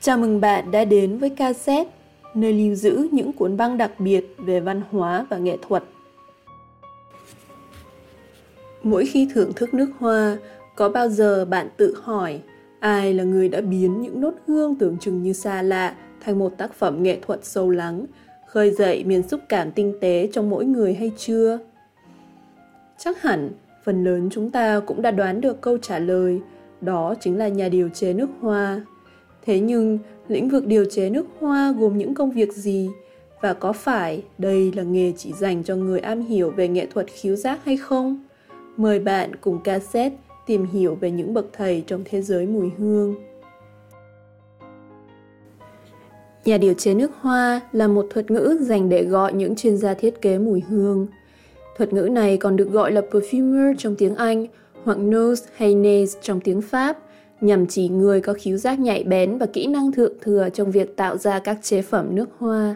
Chào mừng bạn đã đến với cassette, nơi lưu giữ những cuốn băng đặc biệt về văn hóa và nghệ thuật. Mỗi khi thưởng thức nước hoa, có bao giờ bạn tự hỏi ai là người đã biến những nốt hương tưởng chừng như xa lạ thành một tác phẩm nghệ thuật sâu lắng, khơi dậy miền xúc cảm tinh tế trong mỗi người hay chưa? Chắc hẳn, phần lớn chúng ta cũng đã đoán được câu trả lời, đó chính là nhà điều chế nước hoa. Thế nhưng, lĩnh vực điều chế nước hoa gồm những công việc gì? Và có phải đây là nghề chỉ dành cho người am hiểu về nghệ thuật khiếu giác hay không? Mời bạn cùng cassette tìm hiểu về những bậc thầy trong thế giới mùi hương. Nhà điều chế nước hoa là một thuật ngữ dành để gọi những chuyên gia thiết kế mùi hương. Thuật ngữ này còn được gọi là perfumer trong tiếng Anh hoặc nose hay nase trong tiếng Pháp, nhằm chỉ người có khiếu giác nhạy bén và kỹ năng thượng thừa trong việc tạo ra các chế phẩm nước hoa.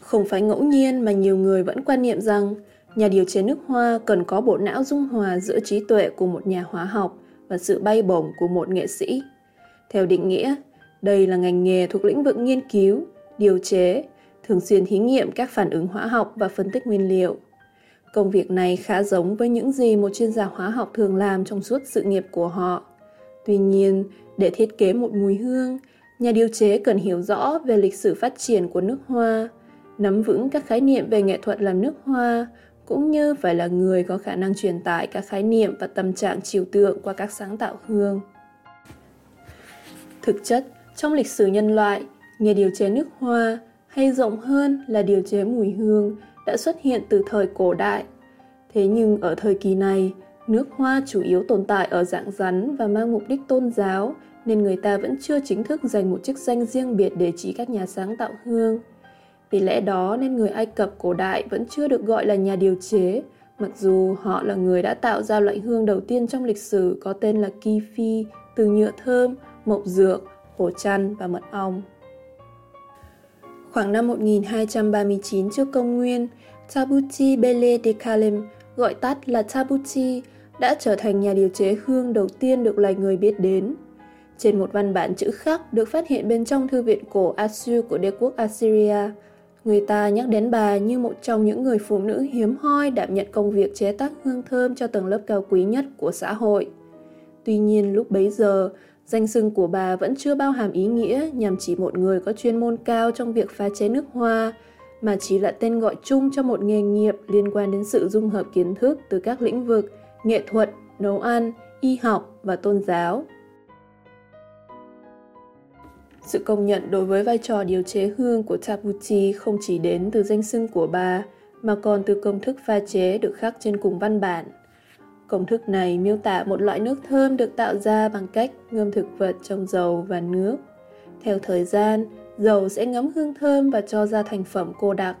Không phải ngẫu nhiên mà nhiều người vẫn quan niệm rằng nhà điều chế nước hoa cần có bộ não dung hòa giữa trí tuệ của một nhà hóa học và sự bay bổng của một nghệ sĩ. Theo định nghĩa, đây là ngành nghề thuộc lĩnh vực nghiên cứu, điều chế, thường xuyên thí nghiệm các phản ứng hóa học và phân tích nguyên liệu. Công việc này khá giống với những gì một chuyên gia hóa học thường làm trong suốt sự nghiệp của họ. Tuy nhiên, để thiết kế một mùi hương, nhà điều chế cần hiểu rõ về lịch sử phát triển của nước hoa, nắm vững các khái niệm về nghệ thuật làm nước hoa, cũng như phải là người có khả năng truyền tải các khái niệm và tâm trạng trừu tượng qua các sáng tạo hương. Thực chất, trong lịch sử nhân loại, nghề điều chế nước hoa hay rộng hơn là điều chế mùi hương đã xuất hiện từ thời cổ đại. Thế nhưng ở thời kỳ này, nước hoa chủ yếu tồn tại ở dạng rắn và mang mục đích tôn giáo, nên người ta vẫn chưa chính thức dành một chức danh riêng biệt để chỉ các nhà sáng tạo hương. Vì lẽ đó nên người Ai Cập cổ đại vẫn chưa được gọi là nhà điều chế, mặc dù họ là người đã tạo ra loại hương đầu tiên trong lịch sử có tên là kifi từ nhựa thơm, mộc dược, hổ chăn và mật ong. Khoảng năm 1239 trước công nguyên, Tabuti Bele de Kalem, gọi tắt là Tabuti, đã trở thành nhà điều chế hương đầu tiên được loài người biết đến. Trên một văn bản chữ khắc được phát hiện bên trong thư viện cổ Assur của đế quốc Assyria, người ta nhắc đến bà như một trong những người phụ nữ hiếm hoi đảm nhận công việc chế tác hương thơm cho tầng lớp cao quý nhất của xã hội. Tuy nhiên lúc bấy giờ, Danh xưng của bà vẫn chưa bao hàm ý nghĩa nhằm chỉ một người có chuyên môn cao trong việc pha chế nước hoa, mà chỉ là tên gọi chung cho một nghề nghiệp liên quan đến sự dung hợp kiến thức từ các lĩnh vực nghệ thuật, nấu ăn, y học và tôn giáo. Sự công nhận đối với vai trò điều chế hương của Tabuchi không chỉ đến từ danh xưng của bà, mà còn từ công thức pha chế được khắc trên cùng văn bản – Công thức này miêu tả một loại nước thơm được tạo ra bằng cách ngâm thực vật trong dầu và nước. Theo thời gian, dầu sẽ ngấm hương thơm và cho ra thành phẩm cô đặc.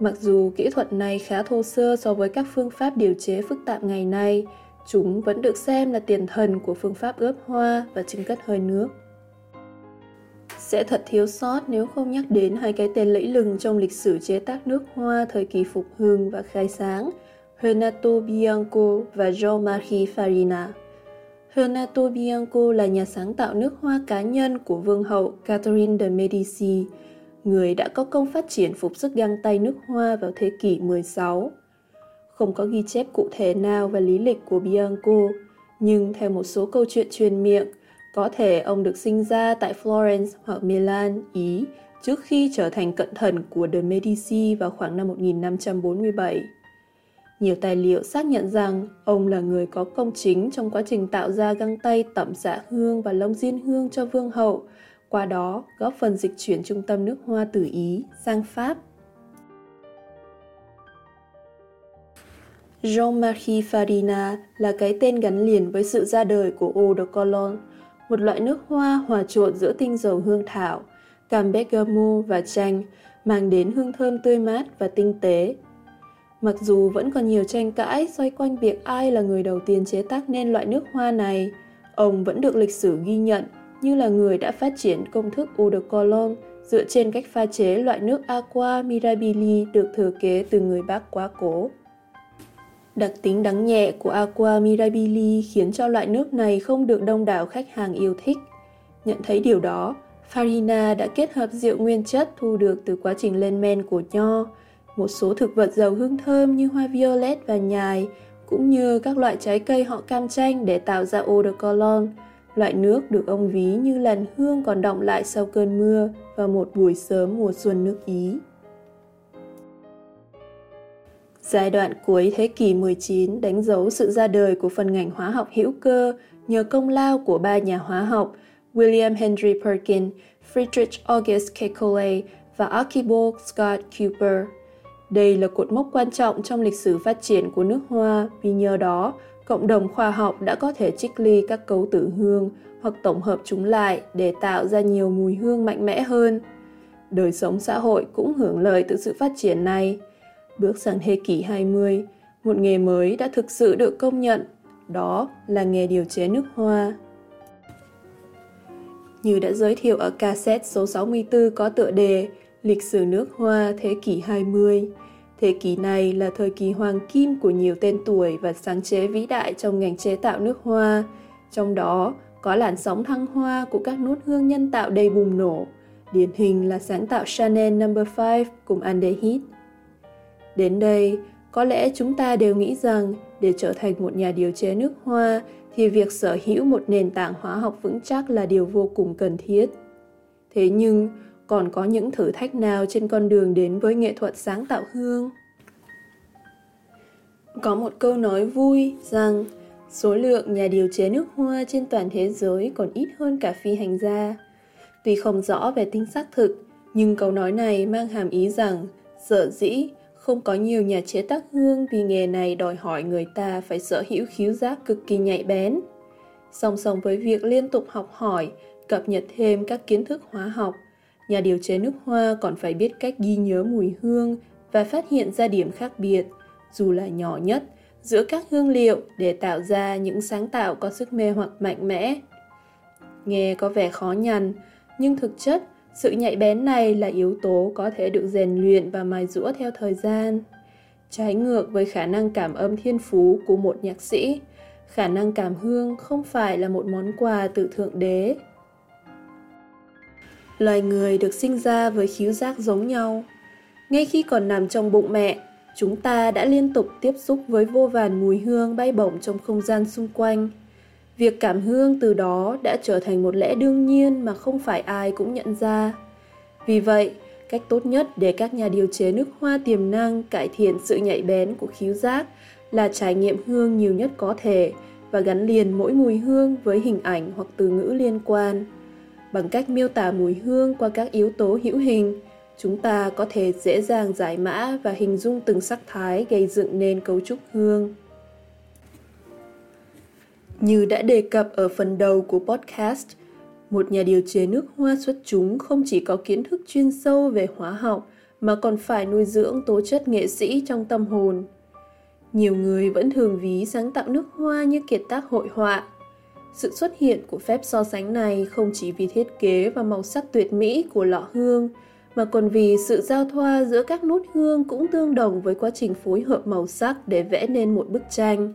Mặc dù kỹ thuật này khá thô sơ so với các phương pháp điều chế phức tạp ngày nay, chúng vẫn được xem là tiền thần của phương pháp ướp hoa và trưng cất hơi nước. Sẽ thật thiếu sót nếu không nhắc đến hai cái tên lẫy lừng trong lịch sử chế tác nước hoa thời kỳ phục hưng và khai sáng – Renato Bianco và Jean-Marie Farina. Renato Bianco là nhà sáng tạo nước hoa cá nhân của vương hậu Catherine de Medici, người đã có công phát triển phục sức găng tay nước hoa vào thế kỷ 16. Không có ghi chép cụ thể nào về lý lịch của Bianco, nhưng theo một số câu chuyện truyền miệng, có thể ông được sinh ra tại Florence hoặc Milan, Ý, trước khi trở thành cận thần của de Medici vào khoảng năm 1547. Nhiều tài liệu xác nhận rằng ông là người có công chính trong quá trình tạo ra găng tay tẩm xạ hương và lông diên hương cho vương hậu, qua đó góp phần dịch chuyển trung tâm nước hoa từ Ý sang Pháp. Jean-Marie Farina là cái tên gắn liền với sự ra đời của Eau de Cologne, một loại nước hoa hòa trộn giữa tinh dầu hương thảo, cam bergamot và chanh, mang đến hương thơm tươi mát và tinh tế, Mặc dù vẫn còn nhiều tranh cãi xoay quanh việc ai là người đầu tiên chế tác nên loại nước hoa này, ông vẫn được lịch sử ghi nhận như là người đã phát triển công thức eau de cologne dựa trên cách pha chế loại nước aqua mirabili được thừa kế từ người bác quá cố. Đặc tính đắng nhẹ của aqua mirabili khiến cho loại nước này không được đông đảo khách hàng yêu thích. Nhận thấy điều đó, Farina đã kết hợp rượu nguyên chất thu được từ quá trình lên men của nho, một số thực vật giàu hương thơm như hoa violet và nhài, cũng như các loại trái cây họ cam chanh để tạo ra eau de cologne, loại nước được ông ví như làn hương còn động lại sau cơn mưa vào một buổi sớm mùa xuân nước Ý. Giai đoạn cuối thế kỷ 19 đánh dấu sự ra đời của phần ngành hóa học hữu cơ nhờ công lao của ba nhà hóa học William Henry Perkin, Friedrich August Kekulé và Archibald Scott Cooper. Đây là cột mốc quan trọng trong lịch sử phát triển của nước Hoa vì nhờ đó, cộng đồng khoa học đã có thể trích ly các cấu tử hương hoặc tổng hợp chúng lại để tạo ra nhiều mùi hương mạnh mẽ hơn. Đời sống xã hội cũng hưởng lợi từ sự phát triển này. Bước sang thế kỷ 20, một nghề mới đã thực sự được công nhận, đó là nghề điều chế nước hoa. Như đã giới thiệu ở cassette số 64 có tựa đề Lịch sử nước Hoa thế kỷ 20. Thế kỷ này là thời kỳ hoàng kim của nhiều tên tuổi và sáng chế vĩ đại trong ngành chế tạo nước hoa. Trong đó có làn sóng thăng hoa của các nốt hương nhân tạo đầy bùng nổ. Điển hình là sáng tạo Chanel No. 5 cùng Andehit. Đến đây, có lẽ chúng ta đều nghĩ rằng để trở thành một nhà điều chế nước hoa thì việc sở hữu một nền tảng hóa học vững chắc là điều vô cùng cần thiết. Thế nhưng, còn có những thử thách nào trên con đường đến với nghệ thuật sáng tạo hương? Có một câu nói vui rằng số lượng nhà điều chế nước hoa trên toàn thế giới còn ít hơn cả phi hành gia. Tuy không rõ về tính xác thực, nhưng câu nói này mang hàm ý rằng sợ dĩ không có nhiều nhà chế tác hương vì nghề này đòi hỏi người ta phải sở hữu khiếu giác cực kỳ nhạy bén. Song song với việc liên tục học hỏi, cập nhật thêm các kiến thức hóa học, nhà điều chế nước hoa còn phải biết cách ghi nhớ mùi hương và phát hiện ra điểm khác biệt, dù là nhỏ nhất, giữa các hương liệu để tạo ra những sáng tạo có sức mê hoặc mạnh mẽ. Nghe có vẻ khó nhằn, nhưng thực chất sự nhạy bén này là yếu tố có thể được rèn luyện và mài dũa theo thời gian. Trái ngược với khả năng cảm âm thiên phú của một nhạc sĩ, khả năng cảm hương không phải là một món quà từ thượng đế. Loài người được sinh ra với khíu giác giống nhau. Ngay khi còn nằm trong bụng mẹ, chúng ta đã liên tục tiếp xúc với vô vàn mùi hương bay bổng trong không gian xung quanh – Việc cảm hương từ đó đã trở thành một lẽ đương nhiên mà không phải ai cũng nhận ra. Vì vậy, cách tốt nhất để các nhà điều chế nước hoa tiềm năng cải thiện sự nhạy bén của khíu giác là trải nghiệm hương nhiều nhất có thể và gắn liền mỗi mùi hương với hình ảnh hoặc từ ngữ liên quan. Bằng cách miêu tả mùi hương qua các yếu tố hữu hình, chúng ta có thể dễ dàng giải mã và hình dung từng sắc thái gây dựng nên cấu trúc hương. Như đã đề cập ở phần đầu của podcast, một nhà điều chế nước hoa xuất chúng không chỉ có kiến thức chuyên sâu về hóa học mà còn phải nuôi dưỡng tố chất nghệ sĩ trong tâm hồn. Nhiều người vẫn thường ví sáng tạo nước hoa như kiệt tác hội họa. Sự xuất hiện của phép so sánh này không chỉ vì thiết kế và màu sắc tuyệt mỹ của lọ hương, mà còn vì sự giao thoa giữa các nốt hương cũng tương đồng với quá trình phối hợp màu sắc để vẽ nên một bức tranh.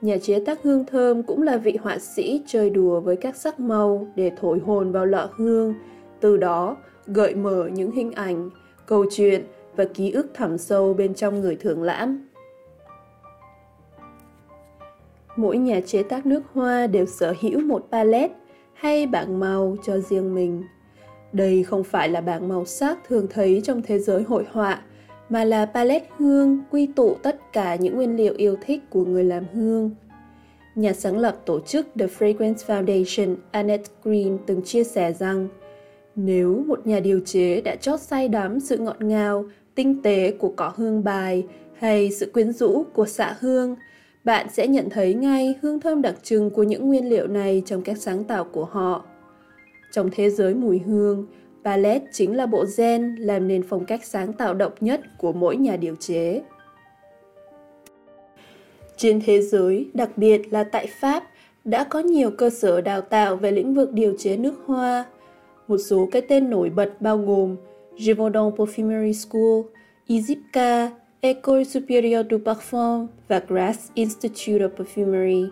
Nhà chế tác hương thơm cũng là vị họa sĩ chơi đùa với các sắc màu để thổi hồn vào lọ hương, từ đó gợi mở những hình ảnh, câu chuyện và ký ức thẳm sâu bên trong người thưởng lãm. Mỗi nhà chế tác nước hoa đều sở hữu một palette hay bảng màu cho riêng mình. Đây không phải là bảng màu sắc thường thấy trong thế giới hội họa, mà là palette hương quy tụ tất cả những nguyên liệu yêu thích của người làm hương. Nhà sáng lập tổ chức The Fragrance Foundation Annette Green từng chia sẻ rằng nếu một nhà điều chế đã chót say đắm sự ngọt ngào, tinh tế của cỏ hương bài hay sự quyến rũ của xạ hương, bạn sẽ nhận thấy ngay hương thơm đặc trưng của những nguyên liệu này trong các sáng tạo của họ. Trong thế giới mùi hương, palette chính là bộ gen làm nên phong cách sáng tạo độc nhất của mỗi nhà điều chế. Trên thế giới, đặc biệt là tại Pháp, đã có nhiều cơ sở đào tạo về lĩnh vực điều chế nước hoa. Một số cái tên nổi bật bao gồm Givaudan Perfumery School, Izipka. École Supérieure du Parfum và Grasse Institute of Perfumery.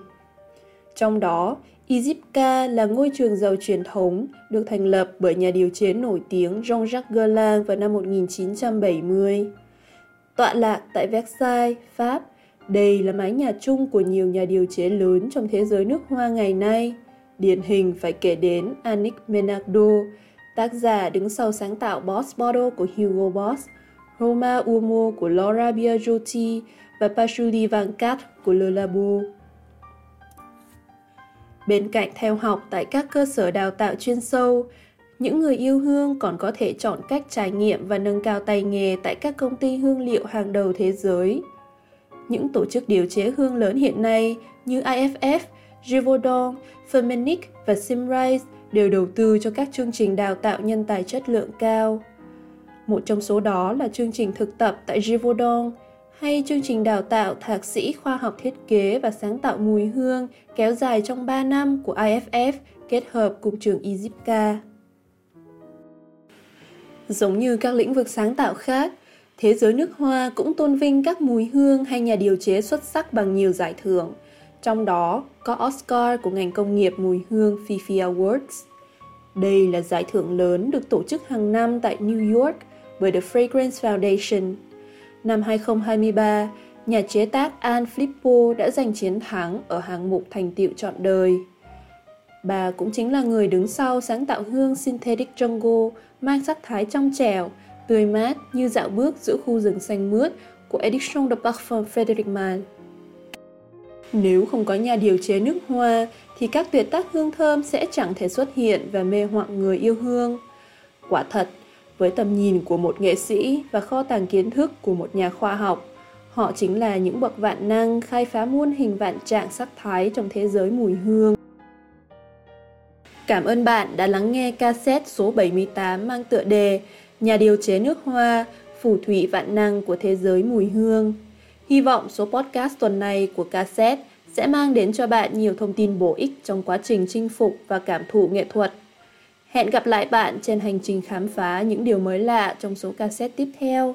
Trong đó, Izipka là ngôi trường giàu truyền thống được thành lập bởi nhà điều chế nổi tiếng Jean-Jacques Guerlain vào năm 1970. Tọa lạc tại Versailles, Pháp, đây là mái nhà chung của nhiều nhà điều chế lớn trong thế giới nước hoa ngày nay. Điển hình phải kể đến Annick Menardo, tác giả đứng sau sáng tạo Boss Bottle của Hugo Boss, Roma Uomo của Laura Biagiotti và Patchouli Vancat của Le Labo. Bên cạnh theo học tại các cơ sở đào tạo chuyên sâu, những người yêu hương còn có thể chọn cách trải nghiệm và nâng cao tay nghề tại các công ty hương liệu hàng đầu thế giới. Những tổ chức điều chế hương lớn hiện nay như IFF, Givaudan, Firmenich và Simrise đều đầu tư cho các chương trình đào tạo nhân tài chất lượng cao. Một trong số đó là chương trình thực tập tại Givaudan hay chương trình đào tạo thạc sĩ khoa học thiết kế và sáng tạo mùi hương kéo dài trong 3 năm của IFF kết hợp cùng trường Egypta. Giống như các lĩnh vực sáng tạo khác, thế giới nước hoa cũng tôn vinh các mùi hương hay nhà điều chế xuất sắc bằng nhiều giải thưởng, trong đó có Oscar của ngành công nghiệp mùi hương Fifi Awards. Đây là giải thưởng lớn được tổ chức hàng năm tại New York bởi The Fragrance Foundation. Năm 2023, nhà chế tác Anne Flippo đã giành chiến thắng ở hạng mục thành tiệu trọn đời. Bà cũng chính là người đứng sau sáng tạo hương Synthetic Jungle mang sắc thái trong trẻo, tươi mát như dạo bước giữa khu rừng xanh mướt của Edition de Parfum Frederic Malle. Nếu không có nhà điều chế nước hoa thì các tuyệt tác hương thơm sẽ chẳng thể xuất hiện và mê hoặc người yêu hương. Quả thật, với tầm nhìn của một nghệ sĩ và kho tàng kiến thức của một nhà khoa học, họ chính là những bậc vạn năng khai phá muôn hình vạn trạng sắc thái trong thế giới mùi hương. Cảm ơn bạn đã lắng nghe cassette số 78 mang tựa đề Nhà điều chế nước hoa, phù thủy vạn năng của thế giới mùi hương. Hy vọng số podcast tuần này của cassette sẽ mang đến cho bạn nhiều thông tin bổ ích trong quá trình chinh phục và cảm thụ nghệ thuật. Hẹn gặp lại bạn trên hành trình khám phá những điều mới lạ trong số cassette tiếp theo.